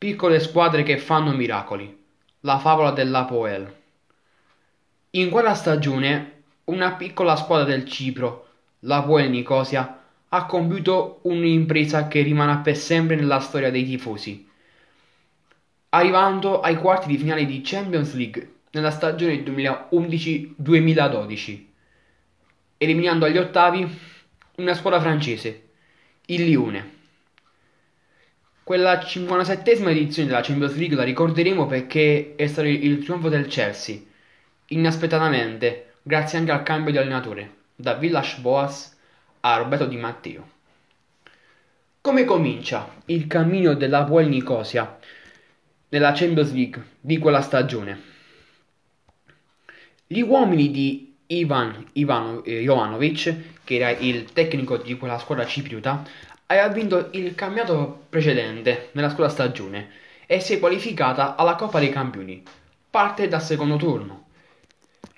Piccole squadre che fanno miracoli. La favola dell'Apoel. In quella stagione una piccola squadra del Cipro, l'Apoel Nicosia, ha compiuto un'impresa che rimarrà per sempre nella storia dei tifosi, arrivando ai quarti di finale di Champions League nella stagione 2011-2012, eliminando agli ottavi una squadra francese, il Lione. Quella 57esima edizione della Champions League la ricorderemo perché è stato il trionfo del Chelsea, inaspettatamente, grazie anche al cambio di allenatore, da Villas Boas a Roberto Di Matteo. Come comincia il cammino dell'Apoel Nicosia nella Champions League di quella stagione? Gli uomini di Ivan Ivano, eh, Jovanovic, che era il tecnico di quella squadra cipriota, aveva vinto il campionato precedente nella scorsa stagione e si è qualificata alla Coppa dei Campioni. Parte dal secondo turno.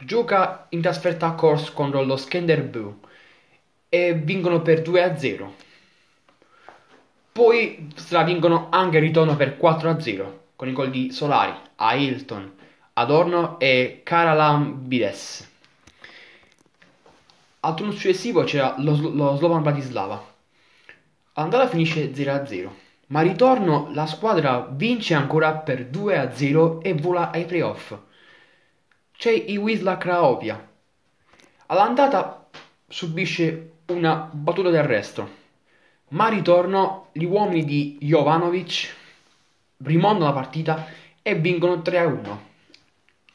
Gioca in trasferta a Kors contro lo Skenderbeu e vincono per 2-0. Poi se la vincono anche il ritorno per 4-0 con i gol di Solari, Ailton, Adorno e Karalam Bides. Al turno successivo c'era lo, lo Slovan Bratislava Andata finisce 0-0, ma al ritorno la squadra vince ancora per 2-0 e vola ai playoff. C'è il Wisla Craiovia. All'andata subisce una battuta d'arresto, ma ritorno gli uomini di Jovanovic rimontano la partita e vincono 3-1.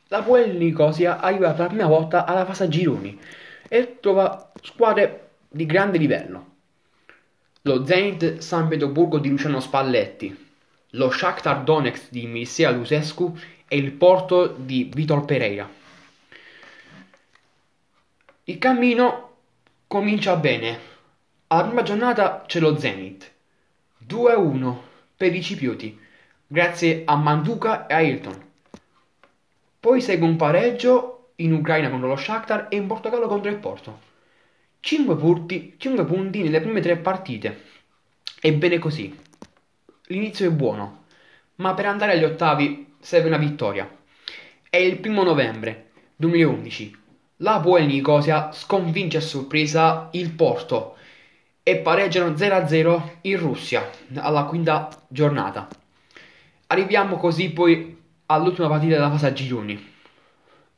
La Puel Nicosia arriva per la prima volta alla fase a gironi e trova squadre di grande livello lo Zenit San Pietroburgo di Luciano Spalletti, lo Shakhtar Donetsk di Mircea Lusescu e il Porto di Vitor Pereira. Il cammino comincia bene. Alla prima giornata c'è lo Zenit. 2-1 per i ciprioti, grazie a Manduka e a Hilton. Poi segue un pareggio in Ucraina contro lo Shakhtar e in Portogallo contro il Porto. 5 punti, 5 punti nelle prime tre partite. Ebbene così. L'inizio è buono, ma per andare agli ottavi serve una vittoria. È il primo novembre 2011. La Puel Nicosia sconvince a sorpresa il Porto e pareggiano 0-0 in Russia alla quinta giornata. Arriviamo così poi all'ultima partita della fase a gironi.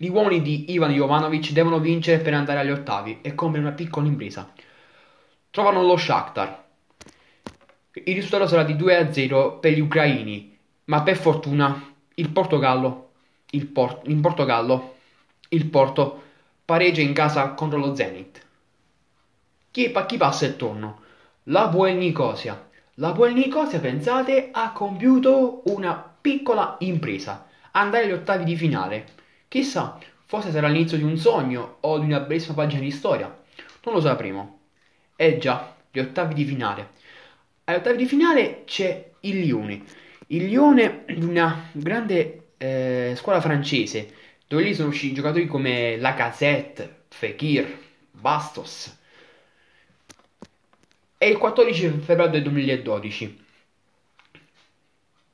Gli uomini di Ivan Jovanovic devono vincere per andare agli ottavi e compiere una piccola impresa. Trovano lo Shakhtar. Il risultato sarà di 2-0 per gli ucraini, ma per fortuna il Portogallo, il Por- in Portogallo, il Porto pareggia in casa contro lo Zenit. Chi, chi passa il turno? La Buel Nicosia. La Buel Nicosia, pensate, ha compiuto una piccola impresa. Andare agli ottavi di finale Chissà, forse sarà l'inizio di un sogno o di una bellissima pagina di storia. Non lo sapremo. Eh già, gli ottavi di finale. Agli ottavi di finale c'è il Lione. Il Lione di una grande eh, squadra francese, dove lì sono usciti giocatori come Lacazette, Fekir, Bastos. È il 14 febbraio del 2012.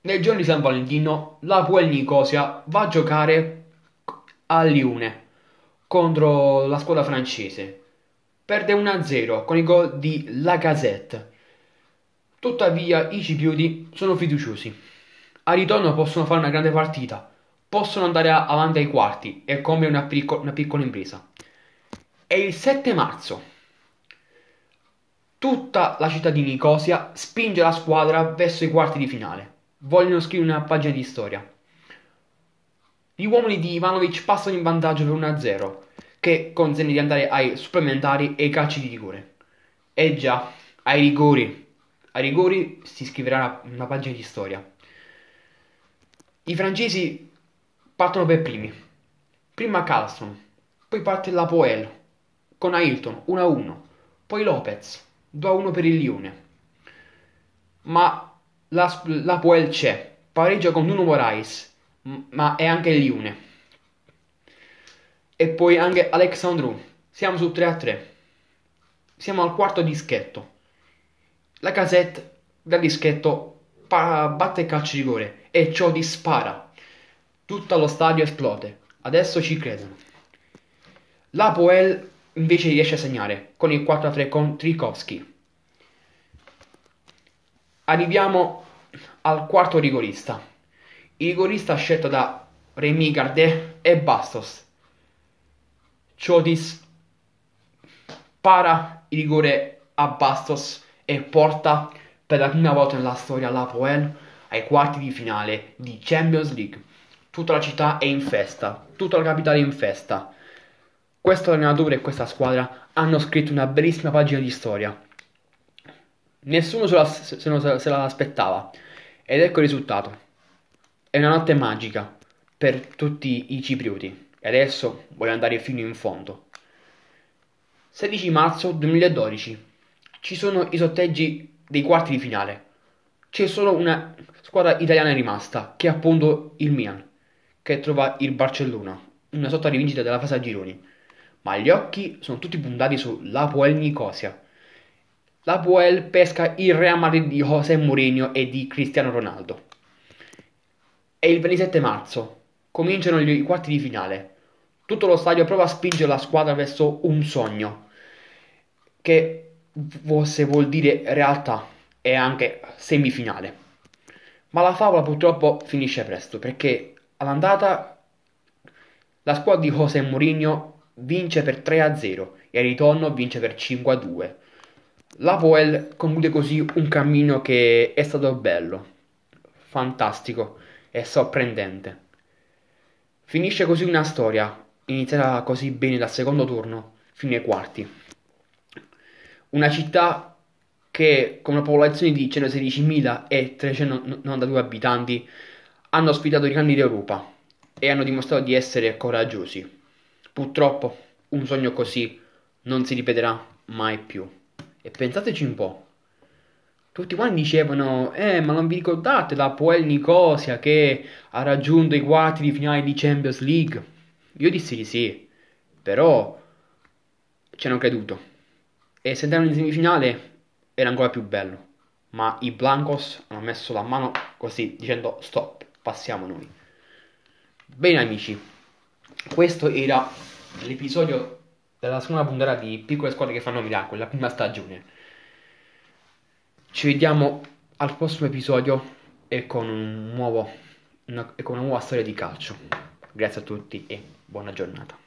Nel giorno di San Valentino, la Puel Nicosia va a giocare a Lione contro la squadra francese. Perde 1-0 con i gol di Lacazette. Tuttavia i ciprioti sono fiduciosi. A ritorno possono fare una grande partita, possono andare avanti ai quarti e compiere una, picco- una piccola impresa. È il 7 marzo. Tutta la città di Nicosia spinge la squadra verso i quarti di finale. Vogliono scrivere una pagina di storia. Gli uomini di Ivanovic passano in vantaggio per 1-0, che consente di andare ai supplementari e ai calci di rigore. E già, ai rigori. Ai rigori si scriverà una, una pagina di storia. I francesi partono per primi. Prima Carlson, poi parte la Poel con Ailton 1-1, poi Lopez 2-1 per il Lione. Ma la, la Poel c'è, pareggia con Nuno Moraes ma è anche Liune. E poi anche Alexandru. Siamo su 3 a 3. Siamo al quarto dischetto. La casette dal dischetto pa- batte il calcio di rigore e ciò dispara. Tutto lo stadio esplode. Adesso ci credono. L'Apoel invece riesce a segnare con il 4-3 con Trikowski. Arriviamo al quarto rigorista. Il rigorista scelto da Remy Gardet e Bastos. Chodis para il rigore a Bastos e porta per la prima volta nella storia l'Apoel ai quarti di finale di Champions League. Tutta la città è in festa, tutta la capitale è in festa. Questo allenatore e questa squadra hanno scritto una bellissima pagina di storia. Nessuno se, la, se, se, se l'aspettava. Ed ecco il risultato. È una notte magica per tutti i ciprioti. E adesso voglio andare fino in fondo. 16 marzo 2012. Ci sono i sorteggi dei quarti di finale. C'è solo una squadra italiana rimasta, che è appunto il Milan, che trova il Barcellona, una sorta di vincita della fase a gironi. Ma gli occhi sono tutti puntati su l'Apoel Nicosia. L'Apoel pesca il Real Madrid di José Mourinho e di Cristiano Ronaldo. È il 27 marzo. Cominciano i quarti di finale. Tutto lo stadio prova a spingere la squadra verso un sogno, che se vuol dire realtà e anche semifinale. Ma la favola purtroppo finisce presto perché all'andata la squadra di José Mourinho vince per 3-0 e al ritorno vince per 5-2. La Poel conclude così un cammino che è stato bello, fantastico e sorprendente. Finisce così una storia, inizierà così bene dal secondo turno fino ai quarti. Una città che con una popolazione di 116.392 abitanti hanno sfidato i grandi d'Europa e hanno dimostrato di essere coraggiosi. Purtroppo un sogno così non si ripeterà mai più. E pensateci un po'. Tutti quanti dicevano, eh, ma non vi ricordate la Poel Nicosia che ha raggiunto i quarti di finale di Champions League? Io dissi di sì, però ci hanno creduto. E se andavano in semifinale era ancora più bello. Ma i Blancos hanno messo la mano così dicendo stop, passiamo noi. Bene amici, questo era l'episodio della seconda puntata di Piccole squadre che fanno miracoli, la prima stagione. Ci vediamo al prossimo episodio e con, un nuovo, una, e con una nuova storia di calcio. Grazie a tutti e buona giornata.